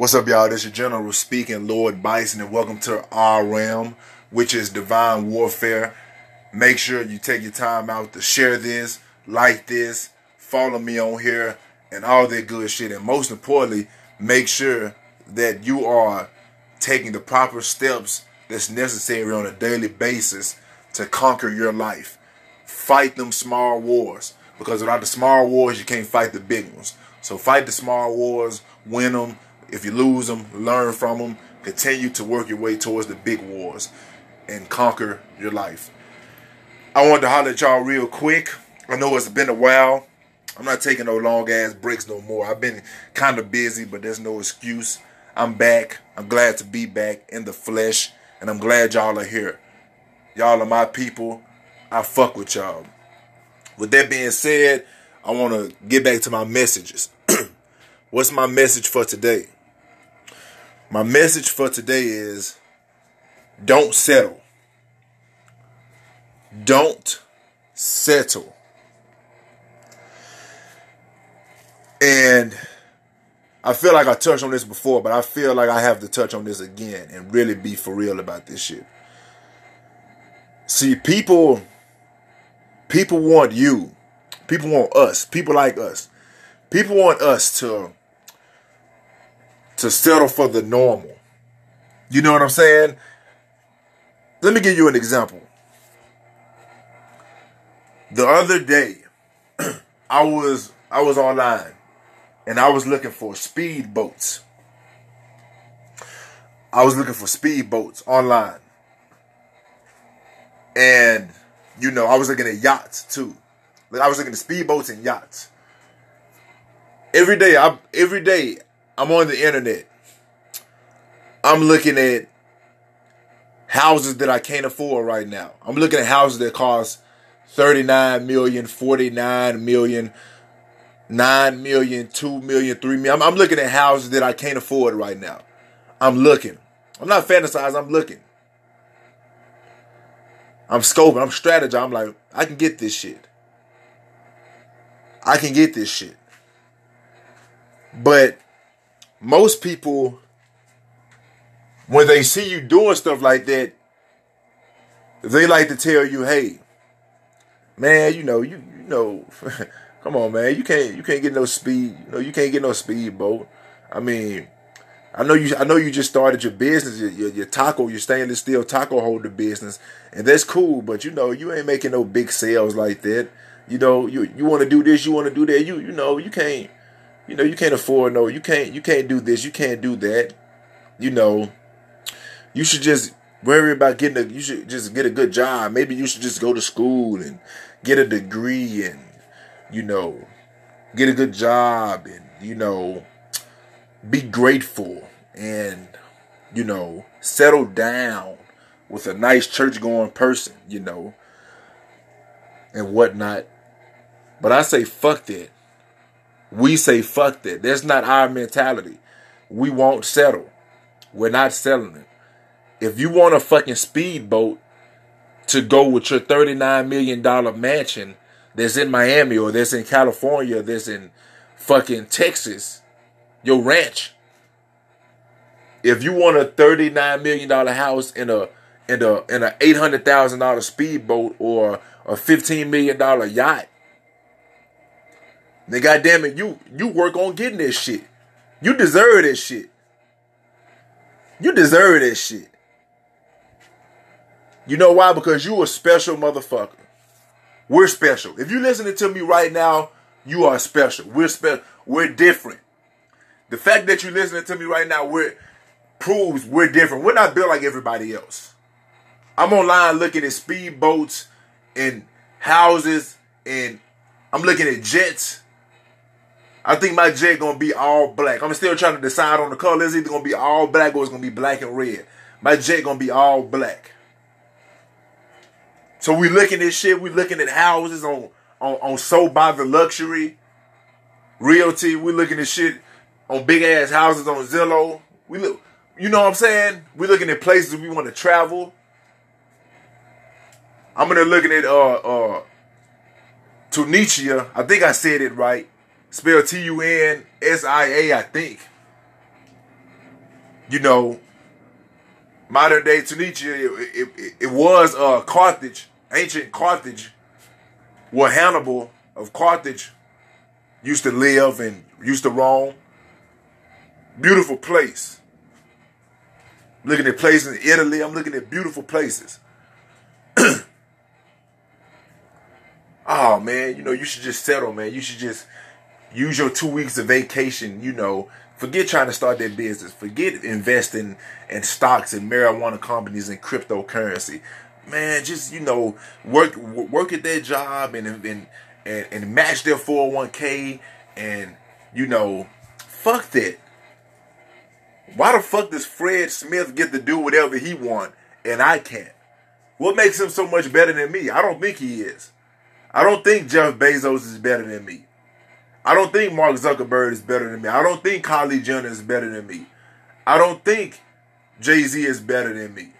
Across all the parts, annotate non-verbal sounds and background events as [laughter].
What's up, y'all? This is General speaking, Lord Bison, and welcome to our realm, which is Divine Warfare. Make sure you take your time out to share this, like this, follow me on here, and all that good shit. And most importantly, make sure that you are taking the proper steps that's necessary on a daily basis to conquer your life. Fight them small wars because without the small wars, you can't fight the big ones. So fight the small wars, win them if you lose them, learn from them. Continue to work your way towards the big wars and conquer your life. I wanted to holler at y'all real quick. I know it's been a while. I'm not taking no long ass breaks no more. I've been kind of busy, but there's no excuse. I'm back. I'm glad to be back in the flesh, and I'm glad y'all are here. Y'all are my people. I fuck with y'all. With that being said, I want to get back to my messages. [clears throat] What's my message for today? My message for today is don't settle. Don't settle. And I feel like I touched on this before, but I feel like I have to touch on this again and really be for real about this shit. See, people people want you. People want us. People like us. People want us to to settle for the normal. You know what I'm saying? Let me give you an example. The other day, [clears throat] I was I was online and I was looking for speed boats. I was looking for speed boats online. And you know, I was looking at yachts too. Like I was looking at speedboats and yachts. Every day I every day I'm on the internet. I'm looking at houses that I can't afford right now. I'm looking at houses that cost 39 million, 49 million, 9 million, 2 million, 3 million. I'm, I'm looking at houses that I can't afford right now. I'm looking. I'm not fantasizing, I'm looking. I'm scoping, I'm strategizing. I'm like, I can get this shit. I can get this shit. But most people, when they see you doing stuff like that, they like to tell you, "Hey, man, you know, you you know, [laughs] come on, man, you can't you can't get no speed, you know, you can't get no speedboat. I mean, I know you I know you just started your business, your, your, your taco, your stainless steel taco holder business, and that's cool, but you know, you ain't making no big sales like that. You know, you you want to do this, you want to do that. You you know, you can't you know, you can't afford no, you can't, you can't do this, you can't do that. You know, you should just worry about getting a, you should just get a good job. Maybe you should just go to school and get a degree and, you know, get a good job and, you know, be grateful and, you know, settle down with a nice church going person, you know, and whatnot. But I say, fuck that. We say fuck that. That's not our mentality. We won't settle. We're not selling it. If you want a fucking speedboat to go with your $39 million mansion that's in Miami or that's in California, that's in fucking Texas, your ranch. If you want a $39 million house in a in a in a eight hundred thousand dollar speedboat or a fifteen million dollar yacht, then goddamn it, you you work on getting this shit. You deserve this shit. You deserve this shit. You know why? Because you a special motherfucker. We're special. If you listening to me right now, you are special. We're special. We're different. The fact that you listening to me right now, we're proves we're different. We're not built like everybody else. I'm online looking at speedboats and houses and I'm looking at jets I think my jet gonna be all black. I'm still trying to decide on the color. It's either gonna be all black or it's gonna be black and red. My jet gonna be all black. So we looking at shit. We looking at houses on on on sold by the luxury realty. We looking at shit on big ass houses on Zillow. We look, you know what I'm saying? We looking at places we want to travel. I'm gonna looking at uh uh Tunisia. I think I said it right. Spell T U N S I A, I think. you know, modern day Tunisia, it, it, it was uh, Carthage, ancient Carthage, where Hannibal of Carthage used to live and used to roam. Beautiful place. Looking at places in Italy, I'm looking at beautiful places. [clears throat] oh man, you know, you should just settle, man. You should just use your two weeks of vacation, you know, Forget trying to start that business. Forget investing in stocks and marijuana companies and cryptocurrency. Man, just you know, work work at their job and and and, and match their 401k and you know, fuck that. Why the fuck does Fred Smith get to do whatever he want and I can't? What makes him so much better than me? I don't think he is. I don't think Jeff Bezos is better than me. I don't think Mark Zuckerberg is better than me. I don't think Kylie Jenner is better than me. I don't think Jay Z is better than me.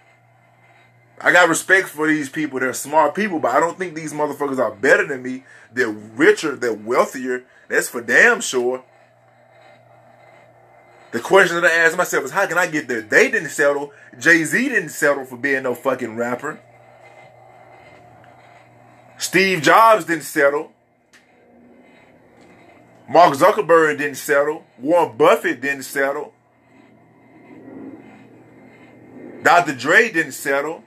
I got respect for these people. They're smart people, but I don't think these motherfuckers are better than me. They're richer, they're wealthier. That's for damn sure. The question that I ask myself is how can I get there? They didn't settle. Jay Z didn't settle for being no fucking rapper. Steve Jobs didn't settle. Mark Zuckerberg didn't settle. Warren Buffett didn't settle. Dr. Dre didn't settle.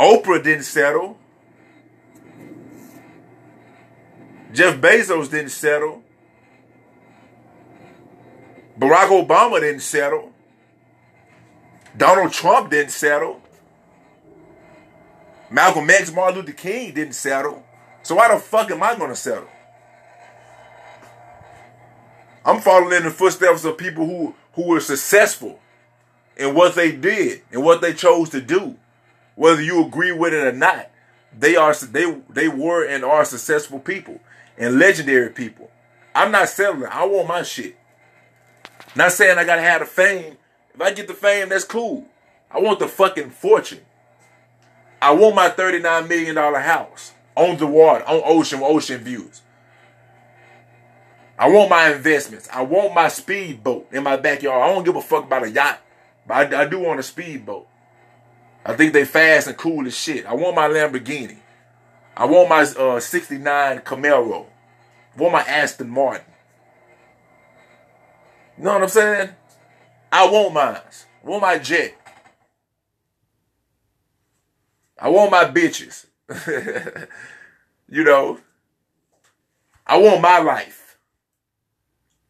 Oprah didn't settle. Jeff Bezos didn't settle. Barack Obama didn't settle. Donald Trump didn't settle. Malcolm X, Martin Luther King didn't settle. So why the fuck am I going to settle? I'm following in the footsteps of people who who were successful in what they did and what they chose to do, whether you agree with it or not. They are they they were and are successful people and legendary people. I'm not settling. I want my shit. Not saying I gotta have the fame. If I get the fame, that's cool. I want the fucking fortune. I want my $39 million house on the water, on ocean, ocean views. I want my investments. I want my speedboat in my backyard. I don't give a fuck about a yacht, but I, I do want a speedboat. I think they fast and cool as shit. I want my Lamborghini. I want my uh, 69 Camaro. I want my Aston Martin. You know what I'm saying? I want mine. I want my jet. I want my bitches. [laughs] you know, I want my life.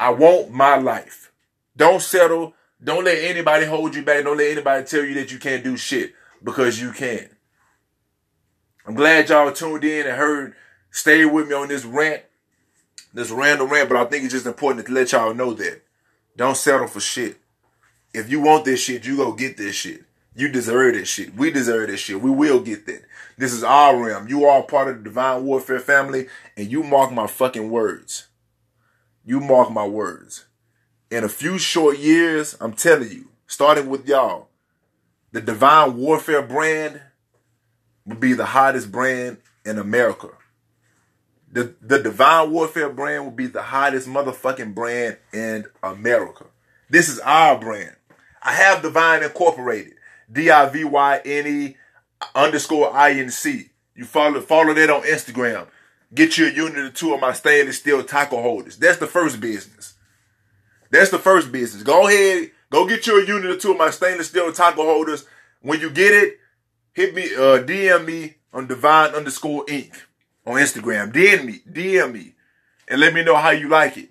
I want my life. Don't settle. Don't let anybody hold you back. Don't let anybody tell you that you can't do shit because you can. I'm glad y'all tuned in and heard, stay with me on this rant, this random rant, but I think it's just important to let y'all know that. Don't settle for shit. If you want this shit, you go get this shit. You deserve this shit. We deserve this shit. We will get that. This is our realm. You are part of the Divine Warfare family, and you mark my fucking words. You mark my words. In a few short years, I'm telling you, starting with y'all, the Divine Warfare brand will be the hottest brand in America. The, the Divine Warfare brand will be the hottest motherfucking brand in America. This is our brand. I have Divyne Incorporated. D-I-V-Y-N-E underscore I-N-C. You follow, follow that on Instagram. Get you a unit or two of my stainless steel taco holders. That's the first business. That's the first business. Go ahead, go get you a unit or two of my stainless steel taco holders. When you get it, hit me, uh, DM me on divyne underscore Inc. on Instagram. DM me, DM me, and let me know how you like it.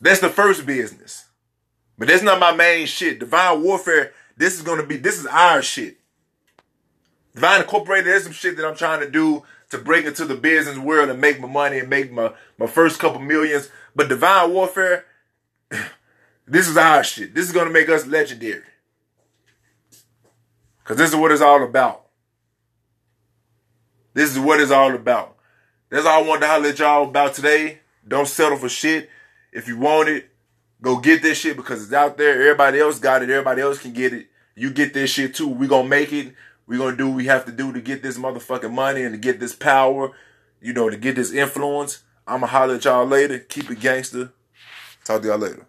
That's the first business. But that's not my main shit. Divine Warfare, this is gonna be, this is our shit. Divyne Incorporated, there's some shit that I'm trying to do to break into the business world and make my money and make my, my first couple millions. But Divine Warfare, [laughs] this is our shit. This is going to make us legendary. Because this is what it's all about. This is what it's all about. That's all I wanted to holler at y'all about today. Don't settle for shit. If you want it, go get this shit because it's out there. Everybody else got it. Everybody else can get it. You get this shit too. We gonna make it. We're gonna do what we have to do to get this motherfucking money and to get this power, you know, to get this influence. I'ma holler at y'all later. Keep it gangster. Talk to y'all later.